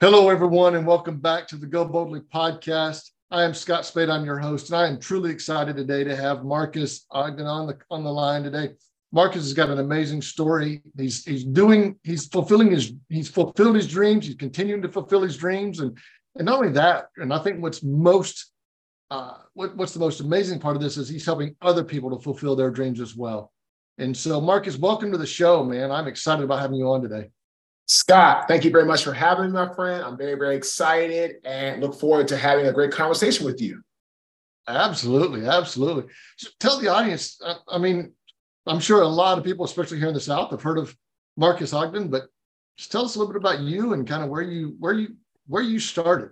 Hello, everyone, and welcome back to the Go Boldly podcast. I am Scott Spade. I'm your host, and I am truly excited today to have Marques Ogden on the on the line today. Marques has got an amazing story. He's he's doing he's fulfilling his he's fulfilled his dreams. He's continuing to fulfill his dreams, and and not only that. And I think what's most uh, what, what's the most amazing part of this is he's helping other people to fulfill their dreams as well. And so, Marques, welcome to the show, man. I'm excited about having you on today. Scott, thank you very much for having me, my friend. I'm very, very excited and look forward to having a great conversation with you. Absolutely, absolutely. So tell the audience. I, I mean, I'm sure a lot of people, especially here in the South, have heard of Marques Ogden, but just tell us a little bit about you and kind of where you where you where you started.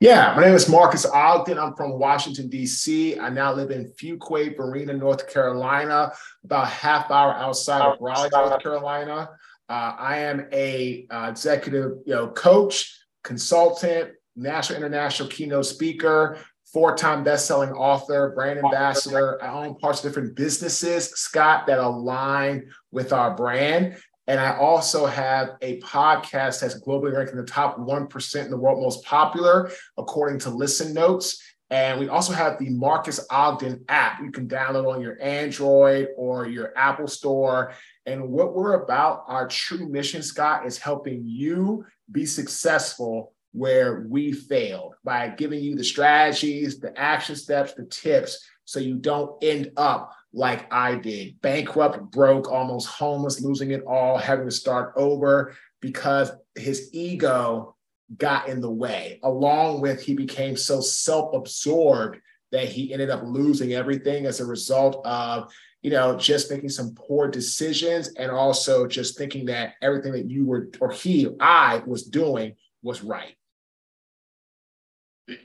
Yeah, my name is Marques Ogden. I'm from Washington, D.C. I now live in Fuquay, Varina, North Carolina, about half hour outside of Raleigh, North Carolina. Uh, I am a uh, executive, you know, coach, consultant, national, international keynote speaker, four-time best-selling author, brand ambassador. I own parts of different businesses, Scott, that align with our brand. And I also have a podcast that's globally ranked in the top 1% in the world most popular, according to Listen Notes. And we also have the Marques Ogden app you can download on your Android or your Apple Store. And what we're about, our true mission, Scott, is helping you be successful where we failed by giving you the strategies, the action steps, the tips, so you don't end up like I did bankrupt, broke, almost homeless, losing it all, having to start over because his ego got in the way, along with he became so self absorbed that he ended up losing everything as a result of you know, just making some poor decisions and also just thinking that everything that you were or he, I was doing was right.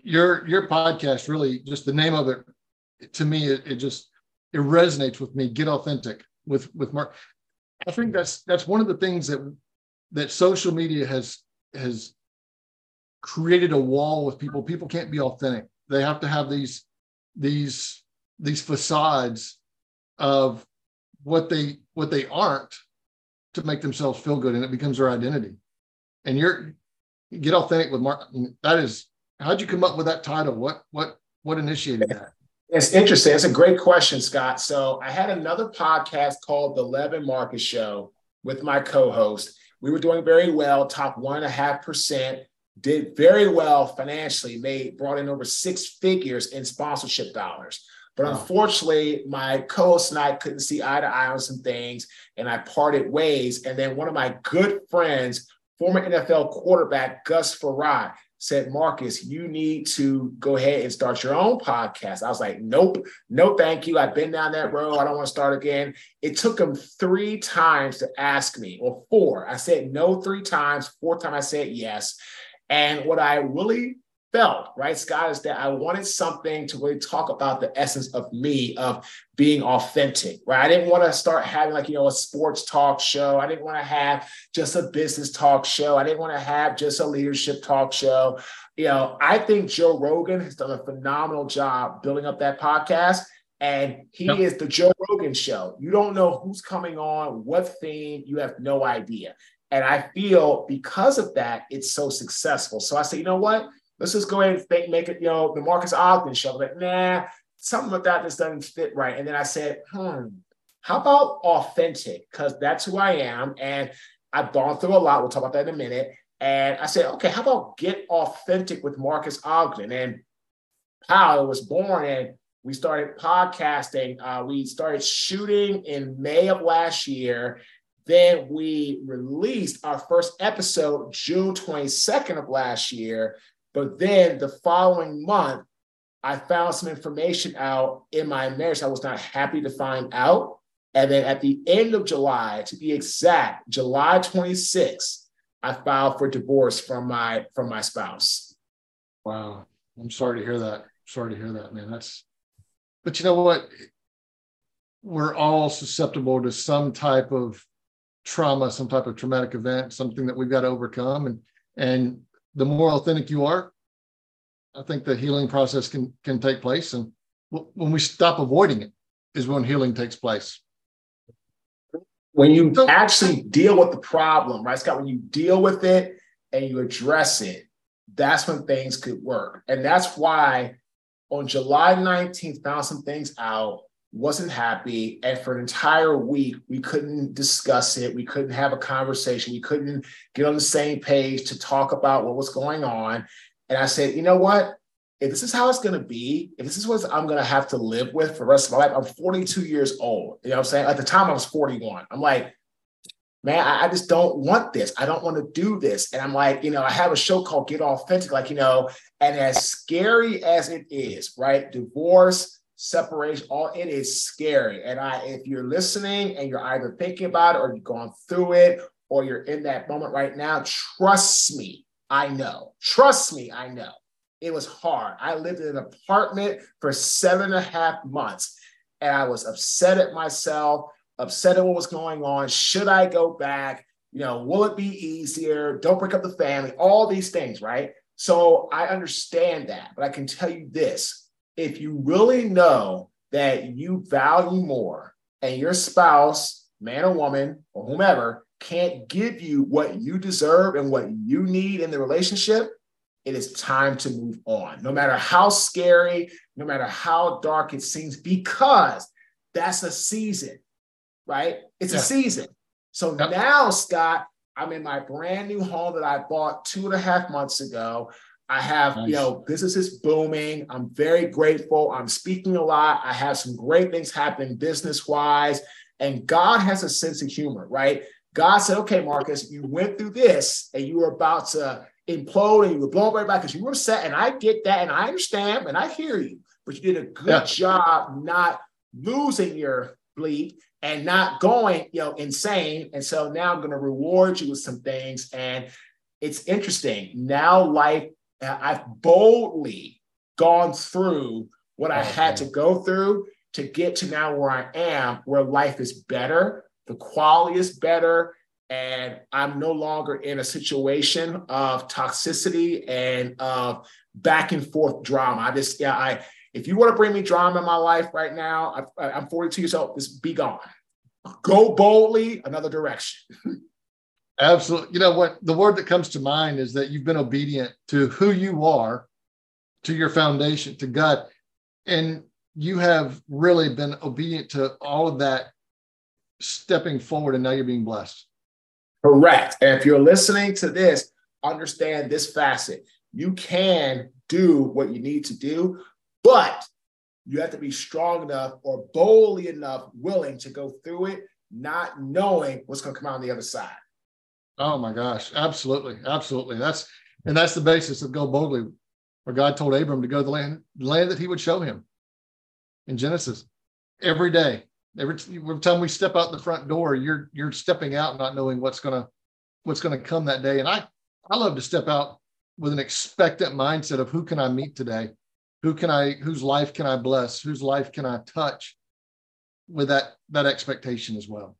Your your podcast really just the name of it to me it, it just it resonates with me. Get authentic with with Mark. I think that's that's one of the things that that social media has has created a wall with people. People can't be authentic. They have to have these these these facades of what they what they aren't to make themselves feel good and it becomes their identity. And you're get authentic with mark. That is how'd you come up with that title? What what what initiated that? It's interesting. It's a great question scott. So i had another podcast called the levin marques show with my co-host. We were doing very well top one and a half percent did very well financially made brought in over six figures in sponsorship dollars but unfortunately, my co-host and I couldn't see eye to eye on some things, and I parted ways. And then one of my good friends, former NFL quarterback Gus Frerotte, said, Marques, you need to go ahead and start your own podcast. I was like, nope, no, thank you. I've been down that road. I don't want to start again. It took him three times to ask me, or four. I said no three times. Fourth time I said yes. And what I really felt, right, Scott, is that I wanted something to really talk about the essence of me, of being authentic, right? I didn't want to start having like, you know, a sports talk show. I didn't want to have just a business talk show. I didn't want to have just a leadership talk show. You know, I think Joe Rogan has done a phenomenal job building up that podcast. And he yep. is the Joe Rogan show. You don't know who's coming on, what theme, you have no idea. And I feel because of that, it's so successful. So I say, you know what? let's just go ahead and make, make it, you know, the Marques Ogden show. Like, nah, something that just doesn't fit right. And then I said, hmm, how about authentic? Because that's who I am. And I've gone through a lot. We'll talk about that in a minute. And I said, okay, how about get authentic with Marques Ogden? And Powell was born and we started podcasting. Uh, we started shooting in May of last year. Then we released our first episode June 22nd of last year. But then the following month, I found some information out in my marriage I was not happy to find out. And then at the end of July, to be exact, July 26th, I filed for divorce from my from my spouse. Wow. I'm sorry to hear that. Sorry to hear that, man. That's but you know what? We're all susceptible to some type of trauma, some type of traumatic event, something that we've got to overcome. And and the more authentic you are, I think the healing process can can take place. And when we stop avoiding it, is when healing takes place. When you so, actually deal with the problem, right, Scott? When you deal with it and you address it, that's when things could work. And that's why on July 19th, found some things out, wasn't happy. And for an entire week, we couldn't discuss it. We couldn't have a conversation. We couldn't get on the same page to talk about what was going on. And I said, you know what? If this is how it's going to be, if this is what I'm going to have to live with for the rest of my life, I'm 42 years old. You know what I'm saying? At the time, I was 41. I'm like, man, I, I, just don't want this. I don't want to do this. And I'm like, you know, I have a show called Get Authentic, like, you know, and as scary as it is, right? Divorce, separation, all it is scary. And I, if you're listening and you're either thinking about it or you've gone through it or you're in that moment right now, trust me, I know. Trust me, I know. It was hard. I lived in an apartment for seven and a half months and I was upset at myself upset at what was going on. Should I go back? You know, will it be easier? Don't break up the family, all these things, right? So I understand that. But I can tell you this if you really know that you value more and your spouse, man or woman, or whomever, can't give you what you deserve and what you need in the relationship, it is time to move on. No matter how scary, no matter how dark it seems, because that's a season right? It's yeah. a season. So yep. now, Scott, I'm in my brand new home that I bought two and a half months ago. I have, nice. you know, business is booming. I'm very grateful. I'm speaking a lot. I have some great things happening business wise. And God has a sense of humor, right? God said, okay, Marques, you went through this and you were about to implode and you were blown right back because you were upset. And I get that and I understand and I hear you, but you did a good yeah. job not losing your bleep and not going, you know, insane. And so now I'm going to reward you with some things. And it's interesting. Now, life, I've boldly gone through what I had to go through to get to now where I am, where life is better, the quality is better, and I'm no longer in a situation of toxicity and of back and forth drama. I just, yeah, I if you want to bring me drama in my life right now, I, am 42 years old, just be gone. Go boldly another direction. Absolutely. You know what? The word that comes to mind is that you've been obedient to who you are, to your foundation, to God. And you have really been obedient to all of that stepping forward, and now you're being blessed. Correct. And if you're listening to this, understand this facet. You can do what you need to do, but you have to be strong enough or boldly enough, willing to go through it, not knowing what's going to come out on the other side. Oh my gosh, absolutely, absolutely. That's and that's the basis of go boldly, where God told Abram to go to the land, the land that He would show him. In Genesis, every day, every, every time we step out the front door, you're you're stepping out not knowing what's gonna what's gonna come that day. And I I love to step out with an expectant mindset of who can I meet today who can i whose life can i bless whose life can i touch with that that expectation as well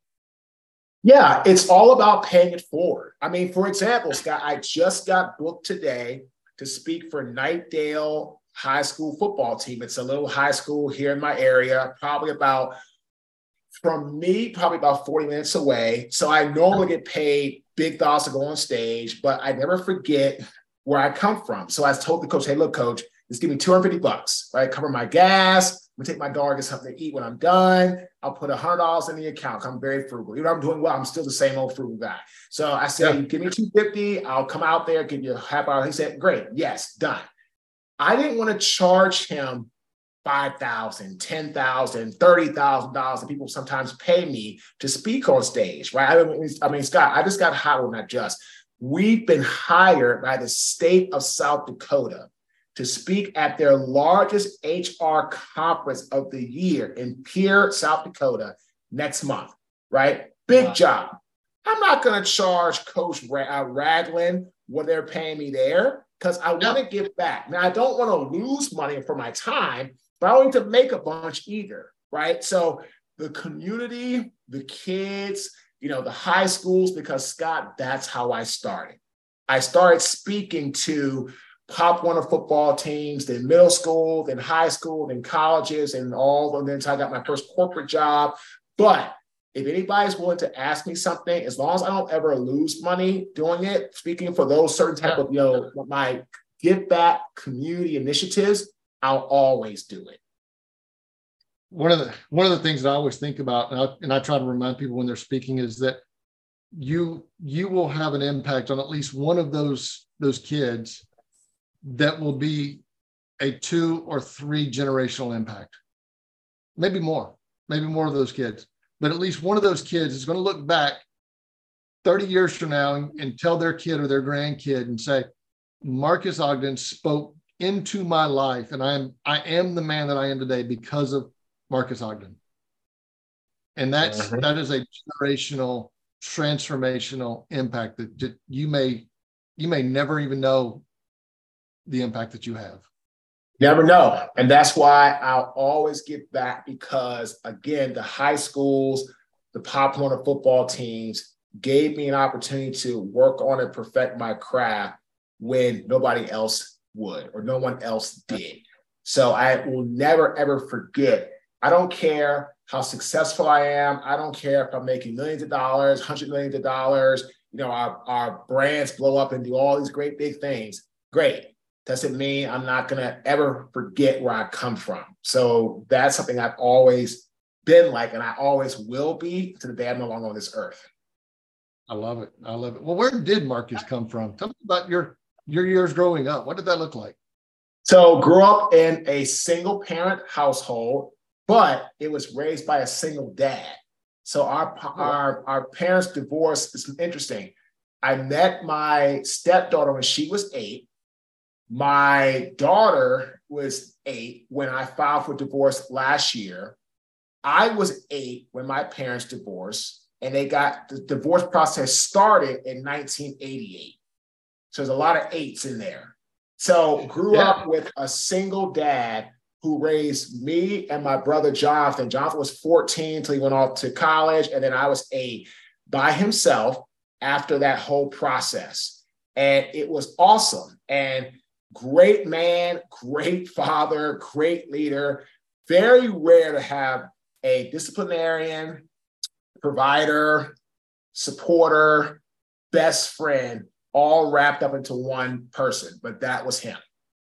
yeah it's all about paying it forward i mean for example scott i just got booked today to speak for Knightdale high school football team it's a little high school here in my area probably about from me probably about 40 minutes away so i normally get paid big dollars to go on stage but i never forget where i come from so i told the coach hey look coach just give me 250 bucks, right? Cover my gas. I'm gonna take my dog get something to eat when I'm done. I'll put a hundred dollars in the account. I'm very frugal. You know, I'm doing well, I'm still the same old frugal guy. So I said, yeah. give me 250. I'll come out there, give you a half hour. He said, great, yes, done. I didn't want to charge him $5,000, $10,000, $30,000 that people sometimes pay me to speak on stage, right? I mean, I mean, Scott, I just got hired, not just. We've been hired by the state of South Dakota to speak at their largest HR conference of the year in Pierre, South Dakota next month, right? Big wow. job. I'm not going to charge Coach uh, Ragland what they're paying me there because I want to give back. Now, I don't want to lose money for my time, but I don't need to make a bunch either, right? So the community, the kids, you know, the high schools, because Scott, that's how I started. I started speaking to Pop Warner football teams, then middle school, then high school, then colleges, and all. And until I got my first corporate job. But if anybody's willing to ask me something, as long as I don't ever lose money doing it, speaking for those certain type of, you know, my give back community initiatives, I'll always do it. One of the one of the things that I always think about, and I, and I try to remind people when they're speaking, is that you you will have an impact on at least one of those those kids that will be a two or three generational impact. Maybe more maybe more of those kids. But at least one of those kids is going to look back 30 years from now and, and tell their kid or their grandkid and say marques ogden spoke into my life and i am i am the man that i am today because of marques ogden. And that's uh-huh. that is a generational transformational impact that, that you may you may never even know the impact that you have never know and that's why i'll always get back because again the high schools the pop warner football teams gave me an opportunity to work on and perfect my craft when nobody else would or no one else did so i will never ever forget i don't care how successful I am. I don't care if I'm making millions of dollars, hundred millions of dollars. You know, our, our brands blow up and do all these great big things. Great. Doesn't mean I'm not gonna ever forget where I come from. So that's something I've always been like, and I always will be to the day I'm no longer on this earth. I love it. I love it. Well, where did Marques come from? Tell me about your your years growing up. What did that look like? So, grew up in a single parent household but it was raised by a single dad. So our oh, our our parents' divorce is interesting. I met my stepdaughter when she was eight. My daughter was eight when I filed for divorce last year. I was eight when my parents divorced, and they got the divorce process started in 1988. So there's a lot of eights in there. So grew yeah. up with a single dad who raised me and my brother Jonathan. Jonathan was 14 until he went off to college, and then I was eight by himself after that whole process. And it was awesome. And great man, great father, great leader. Very rare to have a disciplinarian, provider, supporter, best friend all wrapped up into one person. But that was him.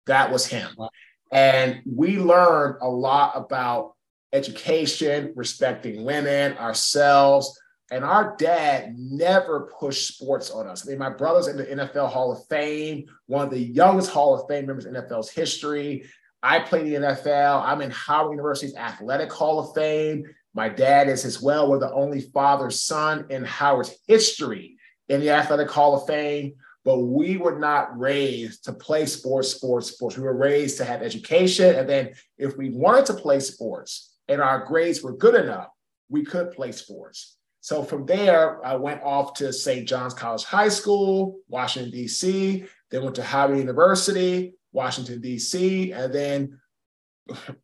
That was him. And we learned a lot about education, respecting women, ourselves. And our dad never pushed sports on us. I mean, my brother's in the NFL Hall of Fame, one of the youngest Hall of Fame members in NFL's history. I played the NFL. I'm in Howard University's Athletic Hall of Fame. My dad is as well. We're the only father son in Howard's history in the Athletic Hall of Fame but we were not raised to play sports, sports, sports. We were raised to have education. And then if we wanted to play sports and our grades were good enough, we could play sports. So from there, I went off to St. John's College High School, Washington, D.C., then went to Howard University, Washington, D.C., and then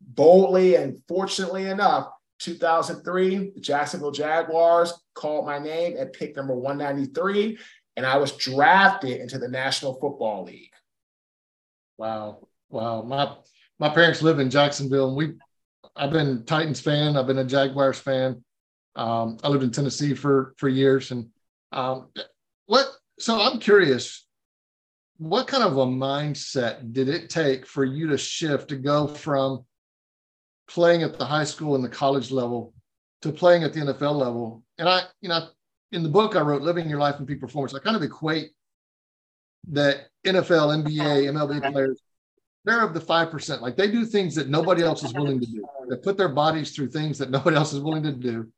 boldly and fortunately enough, 2003, the Jacksonville Jaguars called my name at pick number 193 and I was drafted into the National Football League. Wow. Wow. My my parents live in Jacksonville and we I've been Titans fan, I've been a Jaguars fan. Um, I lived in Tennessee for for years and um, what so I'm curious what kind of a mindset did it take for you to shift to go from playing at the high school and the college level to playing at the NFL level? And I, you know, in the book I wrote, Living Your Life in Peak Performance, I kind of equate that NFL, NBA, MLB players, they're of the 5%. Like they do things that nobody else is willing to do. They put their bodies through things that nobody else is willing to do.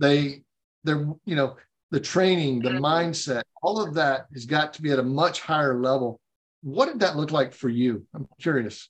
They, they're, you know, the training, the mm-hmm. mindset, all of that has got to be at a much higher level. What did that look like for you? I'm curious.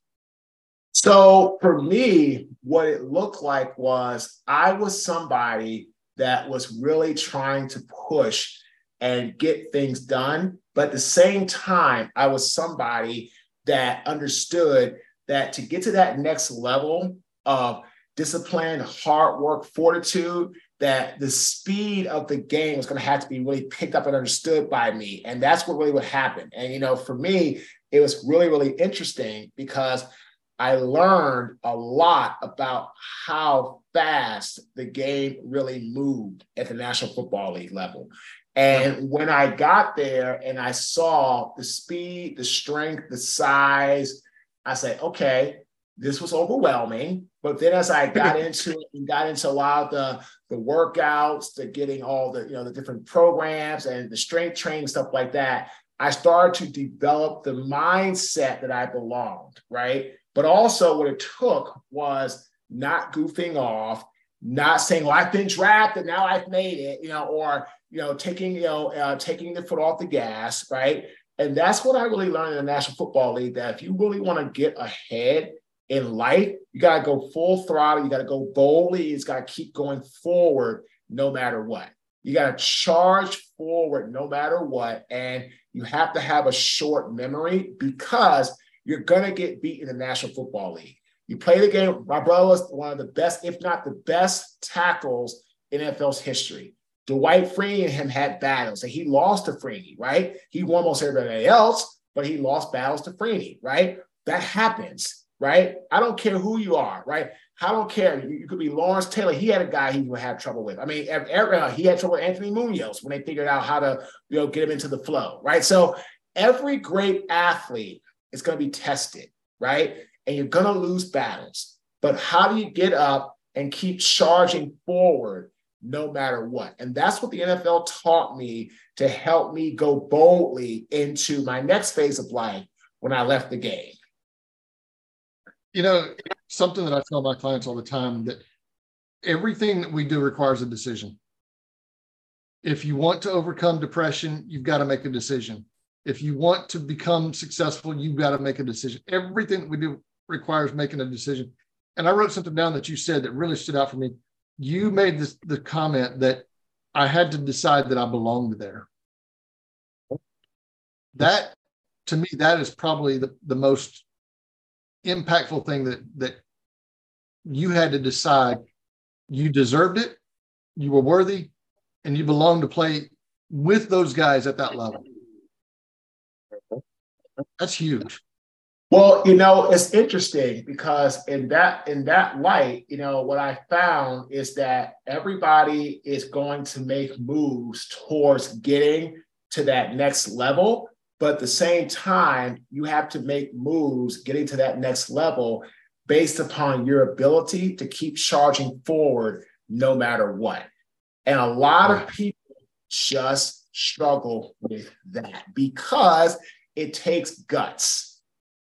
So for me, what it looked like was I was somebody that was really trying to push and get things done. But at the same time, I was somebody that understood that to get to that next level of discipline, hard work, fortitude, that the speed of the game was going to have to be really picked up and understood by me. And that's what really would happen. And, you know, for me, it was really, really interesting because I learned a lot about how fast the game really moved at the National Football League level. And when I got there and I saw the speed, the strength, the size, I said, okay, this was overwhelming. But then as I got into it and got into a lot of the, the workouts, the getting all the, you know, the different programs and the strength training, stuff like that, I started to develop the mindset that I belonged, right? But also, what it took was not goofing off, not saying, "Well, I've been drafted, now I've made it," you know, or you know, taking you know, uh, taking the foot off the gas, right? And that's what I really learned in the National Football League. That if you really want to get ahead in life, you got to go full throttle. You got to go boldly. You got to keep going forward no matter what. You got to charge forward no matter what. And you have to have a short memory because you're going to get beat in the National Football League. You play the game. My brother was one of the best, if not the best tackles in NFL's history. Dwight Freeney and him had battles, and he lost to Freeney, right? He won most everybody else, but he lost battles to Freeney, right? That happens, right? I don't care who you are, right? I don't care. You, could be Lawrence Taylor. He had a guy he would have trouble with. I mean, uh, he had trouble with Anthony Munoz when they figured out how to, you know, get him into the flow, right? So every great athlete it's going to be tested, right? And you're going to lose battles. But how do you get up and keep charging forward no matter what? And that's what the NFL taught me to help me go boldly into my next phase of life when I left the game. You know, something that I tell my clients all the time that everything that we do requires a decision. If you want to overcome depression, you've got to make a decision. If you want to become successful, you've got to make a decision. Everything that we do requires making a decision. And I wrote something down that you said that really stood out for me. You made this the comment that I had to decide that I belonged there. That to me, that is probably the, the most impactful thing that that you had to decide you deserved it, you were worthy, and you belonged to play with those guys at that level. That's huge. Well, you know, it's interesting because in that in that light, you know, what I found is that everybody is going to make moves towards getting to that next level, but at the same time, you have to make moves getting to that next level based upon your ability to keep charging forward no matter what. And a lot of people just struggle with that because it takes guts.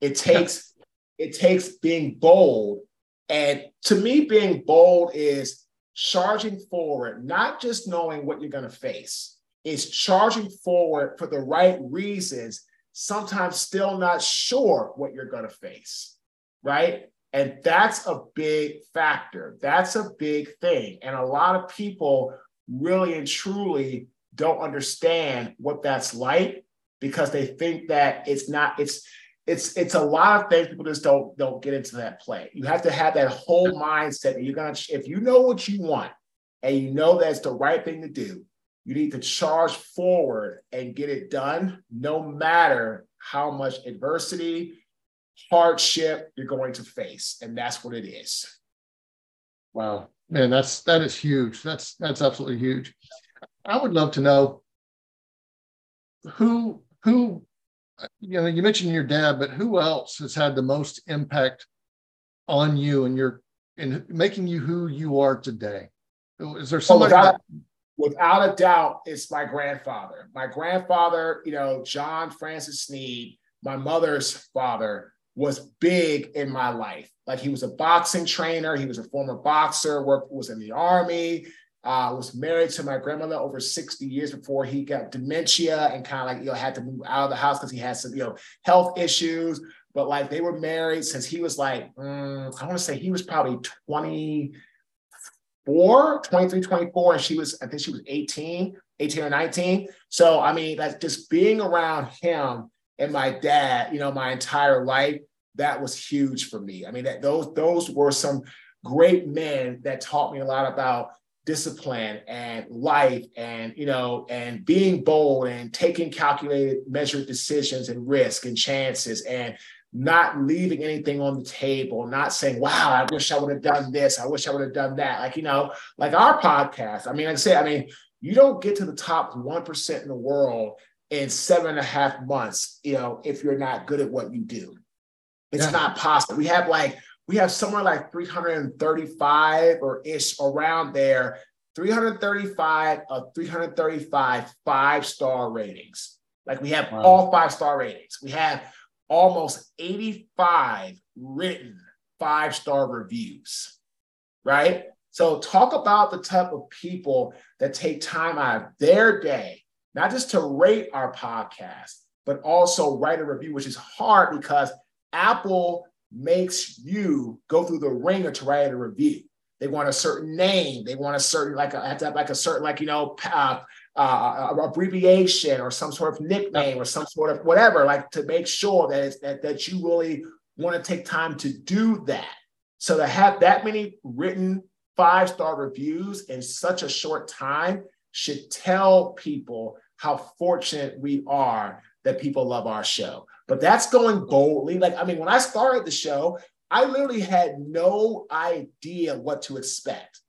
It takes it takes being bold. And to me, being bold is charging forward, not just knowing what you're going to face. It's charging forward for the right reasons, sometimes still not sure what you're going to face. Right. And that's a big factor. That's a big thing. And a lot of people really and truly don't understand what that's like because they think that it's not it's it's it's a lot of things people just don't don't get into that play. You have to have that whole mindset that you're gonna if you know what you want and you know that's the right thing to do, you need to charge forward and get it done, no matter how much adversity, hardship you're going to face, and that's what it is. Wow, man, that's that is huge. That's that's absolutely huge. I would love to know who who you know you mentioned your dad but who else has had the most impact on you and your in making you who you are today is there oh, somebody without, that... without a doubt it's my grandfather. My grandfather you know john francis sneed my mother's father was big in my life. Like he was a boxing trainer. He was a former boxer worked was in the army uh, was married to my grandmother over 60 years before he got dementia and kind of like, you know, had to move out of the house because he had some, you know, health issues. But like they were married since he was like, mm, I want to say he was probably 24, 23, 24. And she was, I think she was 18, 18 or 19. So, I mean, like just being around him and my dad, you know, my entire life, that was huge for me. I mean, that those, those were some great men that taught me a lot about discipline and life and you know and being bold and taking calculated measured decisions and risk and chances and not leaving anything on the table, not saying, wow, I wish I would have done this. I wish I would have done that. Like, you know, like our podcast. I mean, like I say, I mean, you don't get to the top 1% in the world in seven and a half months, you know, if you're not good at what you do. It's yeah. not possible. We have like, we have somewhere like 335 or ish around there, 335 of 335 five star ratings. Like we have wow. all five star ratings. We have almost 85 written five star reviews, right? So, talk about the type of people that take time out of their day, not just to rate our podcast, but also write a review, which is hard because Apple makes you go through the ringer to write a review. They want a certain name. They want a certain like a have to like a certain like you know uh, uh, abbreviation or some sort of nickname or some sort of whatever, like to make sure that it's, that that you really want to take time to do that. So to have that many written five star reviews in such a short time should tell people how fortunate we are that people love our show. But that's going boldly. Like, I mean, when I started the show, I literally had no idea what to expect.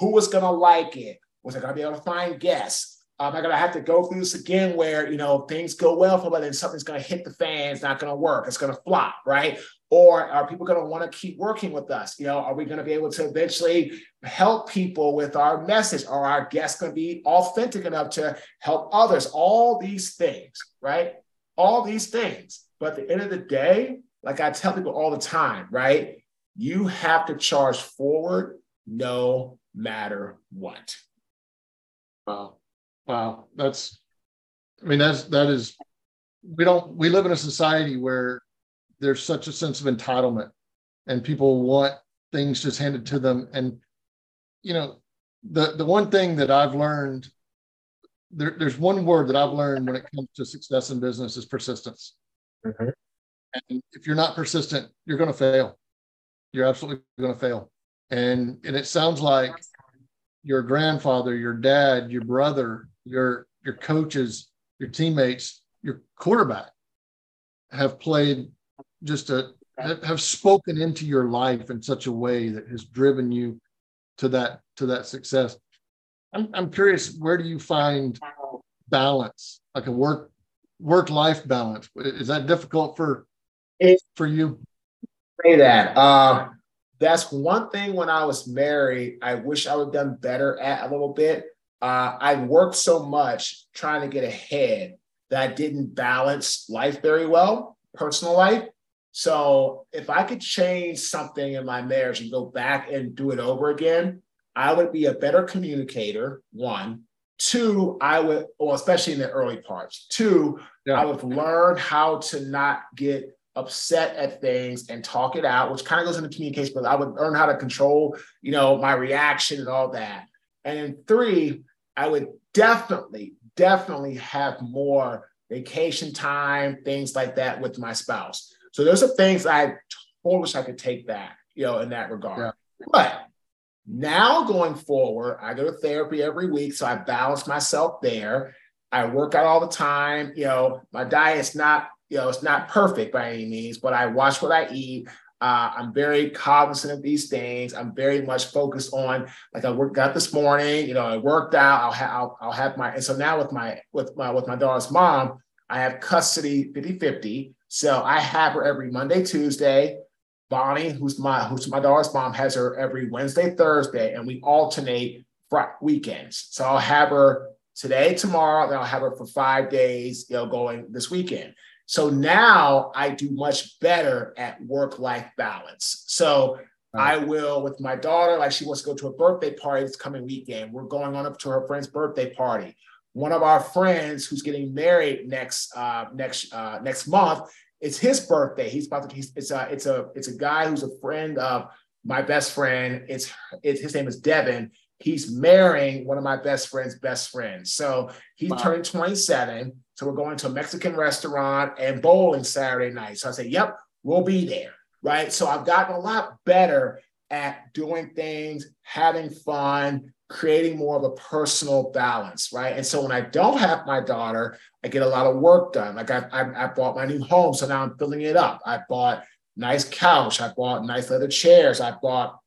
Who was going to like it? Was I going to be able to find guests? Am I going to have to go through this again where, you know, things go well for but then something's going to hit the fan, it's not going to work, it's going to flop, right? Or are people going to want to keep working with us? You know, are we going to be able to eventually help people with our message? Are our guests going to be authentic enough to help others? All these things, right? All these things. But at the end of the day, like I tell people all the time, right? You have to charge forward no matter what. Wow. Wow. That's, I mean, that's, that is, we don't, we live in a society where there's such a sense of entitlement and people want things just handed to them. And, you know, the, the one thing that I've learned, there, there's one word that I've learned when it comes to success in business is persistence. Mm-hmm. And if you're not persistent, you're going to fail. You're absolutely going to fail. And and it sounds like your grandfather, your dad, your brother, your your coaches, your teammates, your quarterback have played just a have spoken into your life in such a way that has driven you to that to that success. I'm I'm curious, where do you find balance, like a work work life balance? Is that difficult for for you? Say that. Uh, that's one thing when I was married, I wish I would have done better at a little bit. Uh, I worked so much trying to get ahead that I didn't balance life very well, personal life. So if I could change something in my marriage and go back and do it over again, I would be a better communicator, one. Two, I would, well, especially in the early parts. Two, yeah. I would learn how to not get upset at things and talk it out, which kind of goes into communication, but I would learn how to control, you know, my reaction and all that. And then three, I would definitely, definitely have more vacation time, things like that with my spouse. So those are things I totally wish I could take back, you know, in that regard. Yeah. But now going forward, I go to therapy every week. So I balance myself there. I work out all the time. You know, my diet's not you know, it's not perfect by any means, but I watch what I eat. Uh, I'm very cognizant of these things. I'm very much focused on, like I worked out this morning. You know, I worked out. I'll have I'll, I'll, have my and so now with my with my with my daughter's mom, I have custody 50-50. So I have her every Monday, Tuesday. Bonnie, who's my who's my daughter's mom, has her every Wednesday, Thursday, and we alternate weekends. So I'll have her today, tomorrow, then I'll have her for five days, you know, going this weekend. So now I do much better at work life balance. So I will, with my daughter, like she wants to go to a birthday party this coming weekend. We're going on up to her friend's birthday party. One of our friends who's getting married next uh, next uh, next month, it's his birthday. He's about to. He's, it's a it's a it's a guy who's a friend of my best friend. It's, it's his name is Devin. He's marrying one of my best friend's best friends. So he wow. turning 27 so we're going to a Mexican restaurant and bowling Saturday night. So I say, yep, we'll be there. Right. So I've gotten a lot better at doing things, having fun, creating more of a personal balance, right? And so when I don't have my daughter, I get a lot of work done. Like I, I, I bought my new home, so now I'm filling it up. I bought nice couch. I bought nice leather chairs. I bought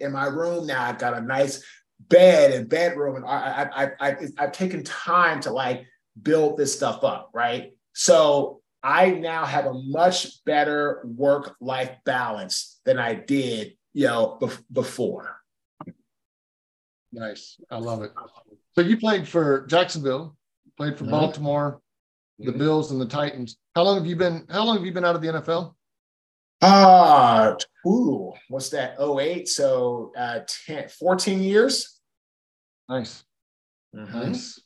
in my room now. I've got a nice bed and bedroom, and I, I, I, I I've taken time to like build this stuff up, right? So I now have a much better work life balance than I did, you know, be- before. Nice. I love it. So you played for Jacksonville, played for mm-hmm. Baltimore, the mm-hmm. Bills and the Titans. How long have you been how long have you been out of the NFL? Uh ooh, what's that? 08. So uh 10, 14 years. Nice. Mm-hmm. Nice.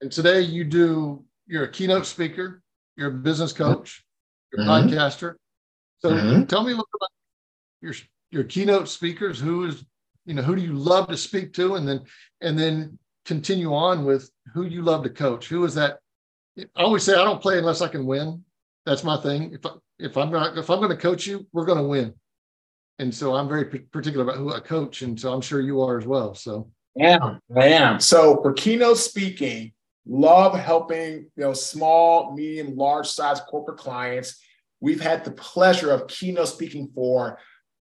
And today you do you're a keynote speaker, you're a business coach, you're a mm-hmm. podcaster. So mm-hmm. tell me a little about your your keynote speakers. Who is you know who do you love to speak to and then and then continue on with who you love to coach who is that i always say i don't play unless i can win that's my thing. If, I, if i'm not if i'm going to coach you we're going to win. And so i'm very particular about who i coach and so i'm sure you are as well so. Yeah i am. So for keynote speaking love helping you know small medium large size corporate clients. We've had the pleasure of keynote speaking for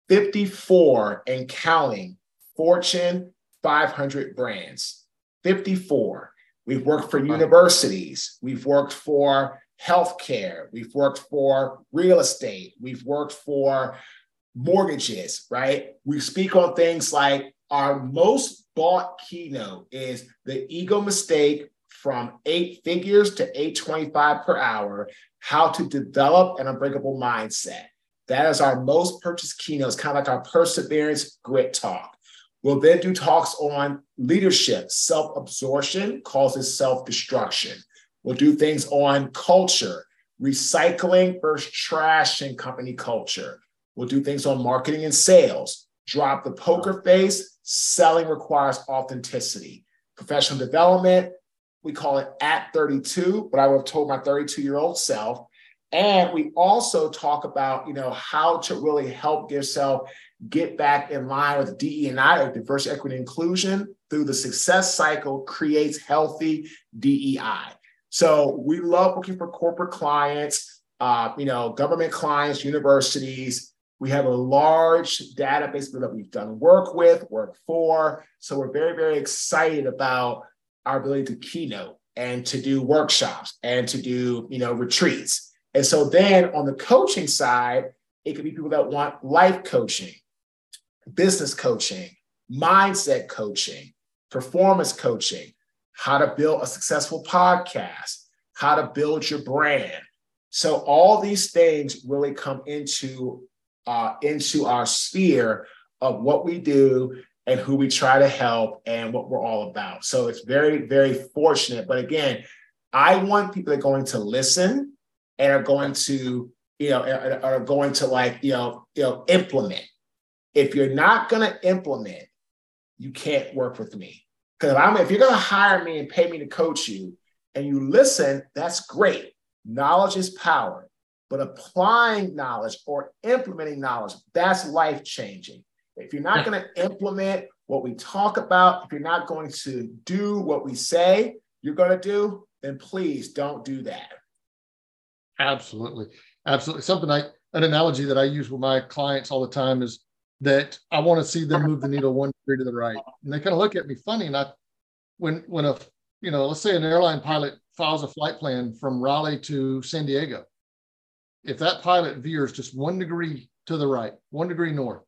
54 and counting Fortune 500 brands, 54. We've worked for universities. We've worked for healthcare. We've worked for real estate. We've worked for mortgages, right? We speak on things like our most bought keynote is the ego mistake from eight figures to 825 per hour, how to develop an unbreakable mindset. That is our most purchased keynote. It's kind of like our perseverance grit talk. We'll then do talks on leadership. Self absorption causes self destruction. We'll do things on culture, recycling versus trash in company culture. We'll do things on marketing and sales. Drop the poker face. Selling requires authenticity. Professional development, we call it at 32, but I would have told my 32 year old self. And we also talk about, you know, how to really help yourself get back in line with DE&I or diversity, equity, inclusion through the success cycle creates healthy DEI. So we love working for corporate clients, uh, you know, government clients, universities. We have a large database that we've done work with, work for. So we're very, very excited about our ability to keynote and to do workshops and to do, you know, retreats. And so then on the coaching side, it could be people that want life coaching, business coaching, mindset coaching, performance coaching, how to build a successful podcast, how to build your brand. So all these things really come into uh, into our sphere of what we do and who we try to help and what we're all about. So it's very, very fortunate. But again, I want people that are going to listen and are going to, you know, are going to like, you know, you know, implement if you're not going to implement, you can't work with me. Because if, I'm, if you're going to hire me and pay me to coach you and you listen, that's great. Knowledge is power. But applying knowledge or implementing knowledge, that's life changing. If you're not going to implement what we talk about, if you're not going to do what we say you're going to do, then please don't do that. Absolutely. Absolutely. Something I, an analogy that I use with my clients all the time is that I want to see them move the needle one degree to the right. And they kind of look at me funny. And I, when, when a, you know, let's say an airline pilot files a flight plan from Raleigh to San Diego. If that pilot veers just one degree to the right, one degree north,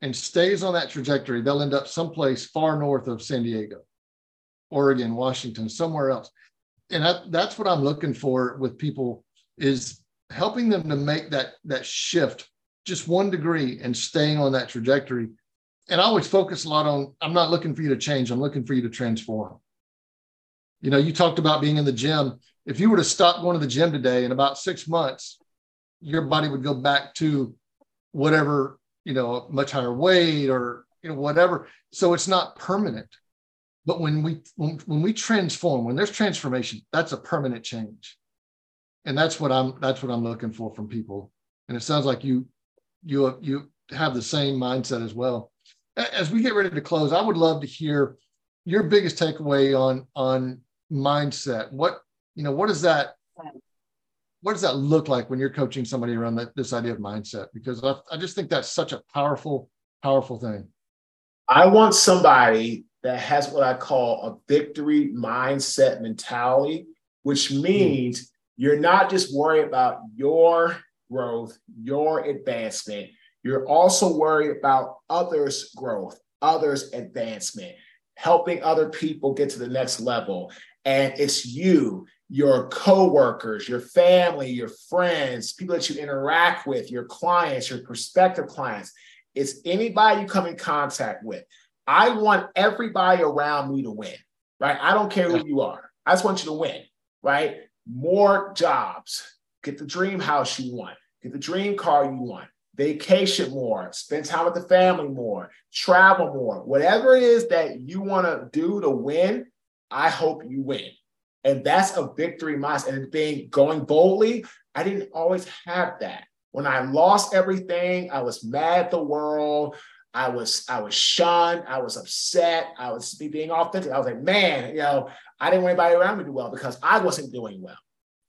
and stays on that trajectory, they'll end up someplace far north of San Diego, Oregon, Washington, somewhere else. And that, that's what I'm looking for with people is helping them to make that that shift just one degree and staying on that trajectory. And I always focus a lot on I'm not looking for you to change, I'm looking for you to transform. You know, you talked about being in the gym. If you were to stop going to the gym today in about six months, your body would go back to whatever, you know, much higher weight or, you know, whatever. So it's not permanent. But when we when, when we transform, when there's transformation, that's a permanent change. And that's what I'm that's what I'm looking for from people. And it sounds like you you you have the same mindset as well. as we get ready to close, I would love to hear your biggest takeaway on on mindset. What you know, what does that what does that look like when you're coaching somebody around that, this idea of mindset? Because I, I just think that's such a powerful, powerful thing. I want somebody that has what I call a victory mindset mentality, which hmm. means mm. you're not just worried about your growth, your advancement. You're also worried about others' growth, others' advancement, helping other people get to the next level. And it's you, your coworkers, your family, your friends, people that you interact with, your clients, your prospective clients. It's anybody you come in contact with. I want everybody around me to win, right? I don't care who you are. I just want you to win, right? More jobs, get the dream house you want, get the dream car you want, vacation more, spend time with the family more, travel more, whatever it is that you want to do to win, I hope you win. And that's a victory mindset. And being going boldly, I didn't always have that. When I lost everything, I was mad at the world. I was I was shunned. I was upset. I was being authentic. I was like, man, you know, I didn't want anybody around me to do well because I wasn't doing well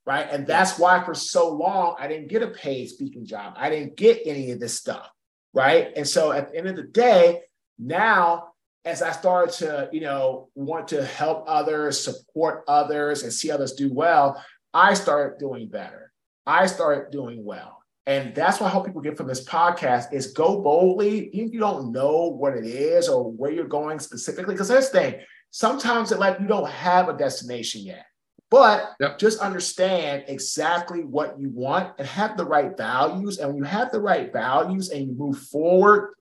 right? And that's why for so long I didn't get a paid speaking job. I didn't get any of this stuff, right? And so at the end of the day, now as I started to, you know, want to help others, support others, and see others do well, I started doing better. I started doing well. And that's what I hope people get from this podcast is go boldly, even if you don't know what it is or where you're going specifically. Because this thing, sometimes it like you don't have a destination yet. But yep. just understand exactly what you want and have the right values. And when you have the right values and you move forward,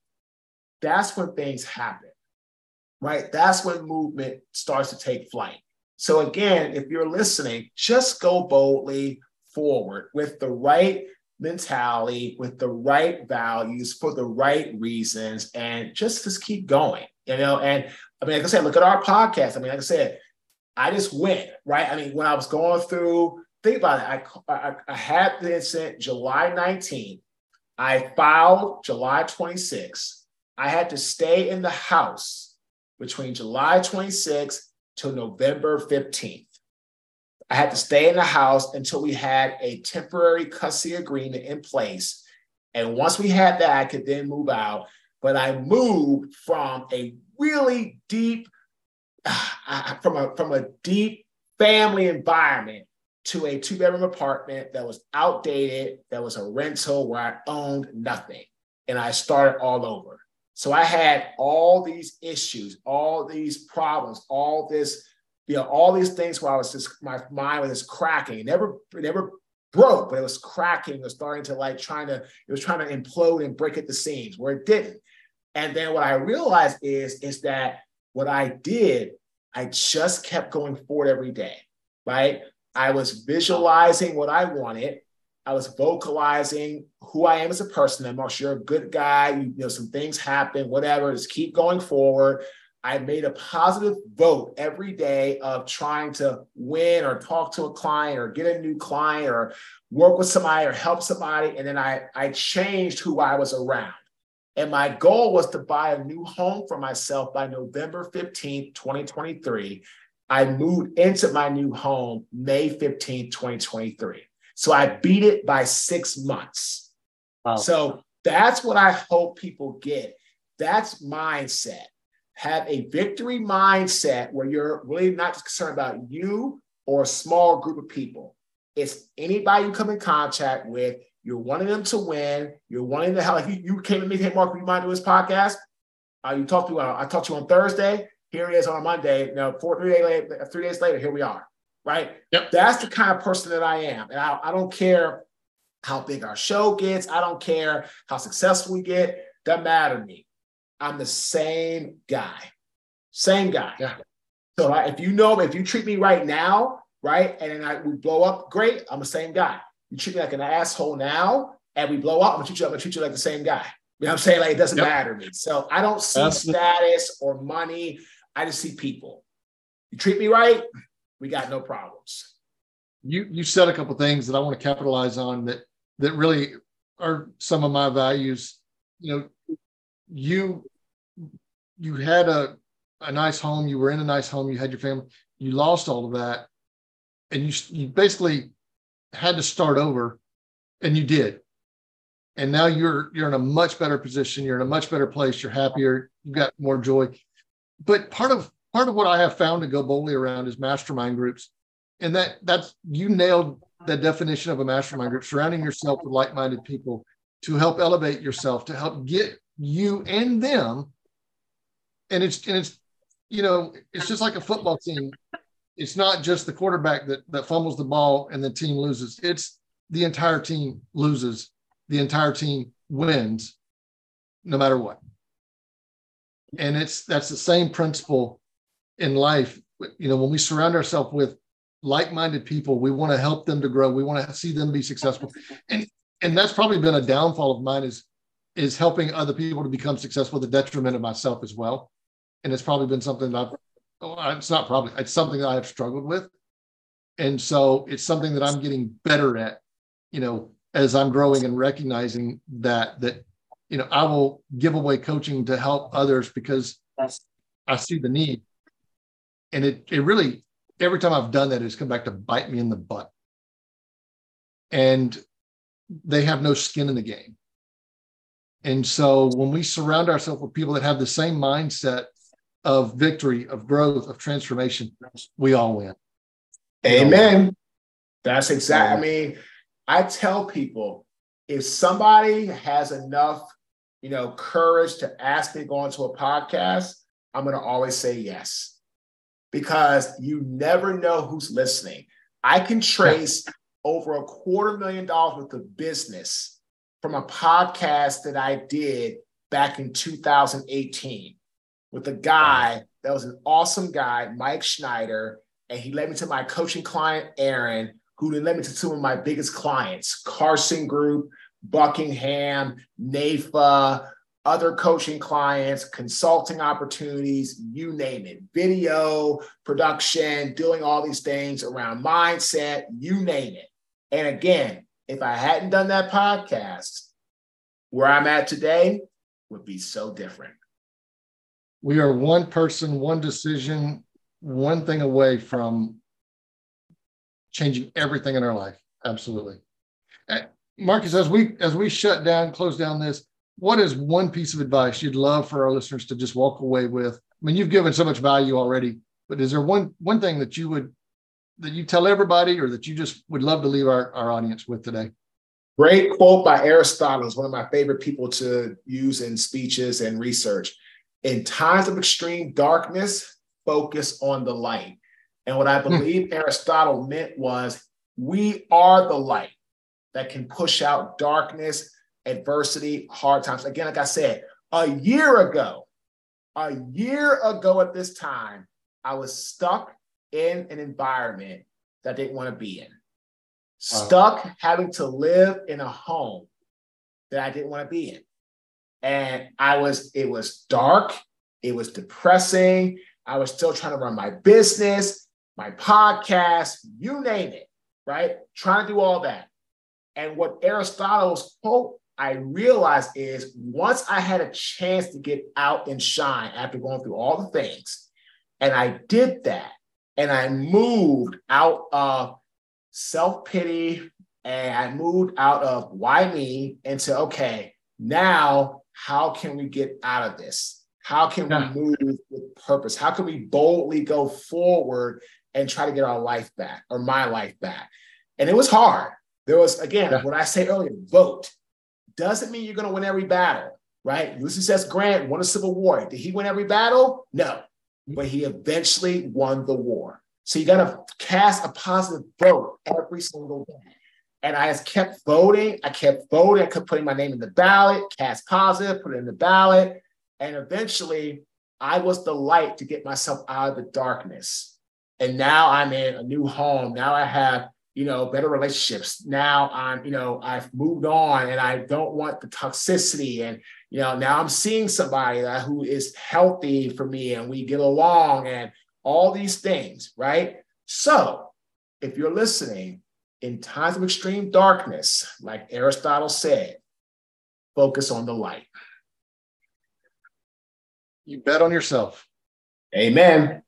that's when things happen, right? That's when movement starts to take flight. So, again, if you're listening, just go boldly forward with the right mentality, with the right values for the right reasons, and just, just keep going, you know? And I mean, like I said, look at our podcast. I mean, like I said, I just went, right? I mean, when I was going through, think about it. I, I, I had the incident July 19th. I filed July 26th. I had to stay in the house between July 26th to November 15th. I had to stay in the house until we had a temporary custody agreement in place. And once we had that, I could then move out. But I moved from a really deep from a from a deep family environment to a two bedroom apartment that was outdated, that was a rental where I owned nothing, and I started all over. So I had all these issues, all these problems, all this, you know, all these things where I was just my mind was just cracking. It never, it never broke, but it was cracking. It was starting to like trying to, it was trying to implode and break at the seams where it didn't. And then what I realized is, is that what I did, I just kept going forward every day, right? I was visualizing what I wanted. I was vocalizing who I am as a person. I'm sure you're a good guy. You know, some things happen, whatever. Just keep going forward. I made a positive vote every day of trying to win or talk to a client or get a new client or work with somebody or help somebody. And then I, I changed who I was around. And my goal was to buy a new home for myself by November 15th, 2023. I moved into my new home May 15th, 2023. So I beat it by six months. Wow. So that's what I hope people get. That's mindset. Have a victory mindset where you're really not concerned about you or a small group of people. It's anybody you come in contact with. You're wanting them to win. You're wanting to help. Like you, you came to me, hey, Mark, you mind doing this podcast? Uh, you talked to uh, I talked to you on Thursday. Here it is on Monday. Know, four, three, days later, three days later, here we are. Right. Yep. That's the kind of person that I am. And I, I don't care how big our show gets. I don't care how successful we get. Doesn't matter to me. I'm the same guy. Same guy. Yeah. So if you know, if you treat me right now, right, and then I, we blow up, great. I'm the same guy you treat me like an asshole now and we blow up, I'm gonna treat you, I'm gonna treat you like the same guy. You know what I'm saying? Like it doesn't yep. matter to me. So I don't see status or money. I just see people. You treat me right, we got no problems. You you said a couple things that I want to capitalize on that that really are some of my values. You know, you you had a a nice home, you were in a nice home, you had your family, you lost all of that, and you you basically had to start over, and you did. And now you're you're in a much better position. You're in a much better place. You're happier. You've got more joy. But part of part of what I have found to go boldly around is mastermind groups, and that that's you nailed the definition of a mastermind group. Surrounding yourself with like-minded people to help elevate yourself, to help get you and them. And it's and it's you know it's just like a football team it's not just the quarterback that that fumbles the ball and the team loses. It's the entire team loses. The entire team wins, no matter what. And it's that's the same principle in life. You know, when we surround ourselves with like-minded people, we want to help them to grow. We want to see them be successful. And and that's probably been a downfall of mine is is helping other people to become successful the detriment of myself as well. And it's probably been something that I've it's not probably it's something that I've struggled with. And so it's something that I'm getting better at, you know, as I'm growing and recognizing that that you know I will give away coaching to help others because I see the need. And it it really every time I've done that, it's come back to bite me in the butt. And they have no skin in the game. And so when we surround ourselves with people that have the same mindset of victory, of growth, of transformation, we all win. Amen. That's exactly. I mean, I tell people if somebody has enough, you know, courage to ask me to go onto a podcast, I'm going to always say yes because you never know who's listening. I can trace over a quarter million dollars worth of business from a podcast that I did back in 2018 with a guy that was an awesome guy, Mike Schneider, and he led me to my coaching client, Aaron, who then led me to two of my biggest clients, Carson Group, Buckingham, NAIFA, other coaching clients, consulting opportunities, you name it, video, production, doing all these things around mindset, you name it. And again, if I hadn't done that podcast, where I'm at today would be so different we are one person, one decision, one thing away from changing everything in our life. Absolutely. Eh, Marques, as we as we shut down, close down this, what is one piece of advice you'd love for our listeners to just walk away with? I mean, you've given so much value already, but is there one one thing that you would that you tell everybody or that you just would love to leave our, our audience with today? Great quote by Aristotle is one of my favorite people to use in speeches and research. In times of extreme darkness, focus on the light. And what I hmm. believe. Aristotle meant was we are the light that can push out darkness, adversity, hard times. Again, like I said, a year ago, a year ago at this time, I was stuck in an environment that I didn't want to be in. Wow. Stuck having to live in a home that I didn't want to be in and I was, it was dark, it was depressing. I was still trying to run my business, my podcast, you name it, right? Trying to do all that. And what Aristotle's quote I realized is once I had a chance to get out and shine after going through all the things, and I did that, and I moved out of self pity and I moved out of why me into okay, now how can we get out of this? How can yeah. we move with purpose? How can we boldly go forward and try to get our life back or my life back? And it was hard. There was, again, yeah. what I say earlier vote. Doesn't mean you're going to win every battle, right? Ulysses S. Grant won a civil war. Did he win every battle? No, but he eventually won the war. So you got to cast a positive vote every single day. And I just kept voting. I kept voting. I kept putting my name in the ballot, cast positive, put it in the ballot. And eventually, I was the light to get myself out of the darkness. And now I'm in a new home. Now I have, you know, better relationships. Now I'm, you know, I've moved on and I don't want the toxicity. And, you know, now I'm seeing somebody that, who is healthy for me and we get along and all these things, right? So if you're listening, in times of extreme darkness, like Aristotle said, focus on the light. You bet on yourself. Amen.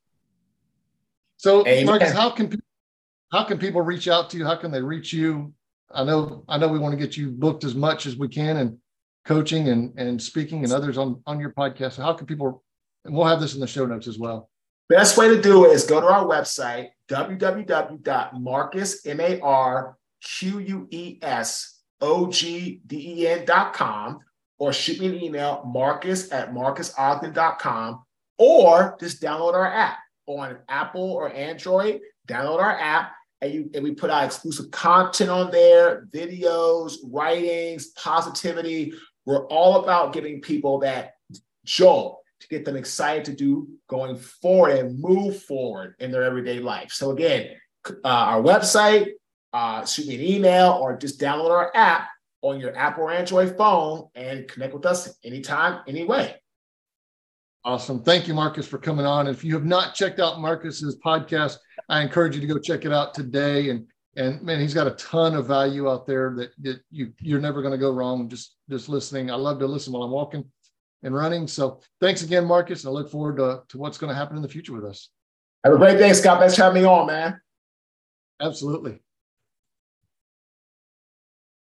So, Amen. Marques, how can how can people reach out to you? How can they reach you? I know I know we want to get you booked as much as we can and coaching and and speaking and others on on your podcast. So How can people? And we'll have this in the show notes as well. Best way to do it is go to our website www.marques m a r q u e s o g d e n dot com or shoot me an email marques at marquesogden.com or just download our app on Apple or Android. Download our app and, you, and we put out exclusive content on there, videos, writings, positivity. We're all about giving people that jolt to get them excited to do going forward and move forward in their everyday life. So again, uh, our website, uh, shoot me an email or just download our app on your Apple or Android phone and connect with us anytime, anyway. Awesome. Thank you, Marques, for coming on. If you have not checked out Marques's podcast, I encourage you to go check it out today. And and man, he's got a ton of value out there that, that you you're never going to go wrong just just listening. I love to listen while I'm walking and running. So thanks again, Marques. I look forward to, to what's going to happen in the future with us. Have a great day, Scott. Thanks for having me on, man. Absolutely.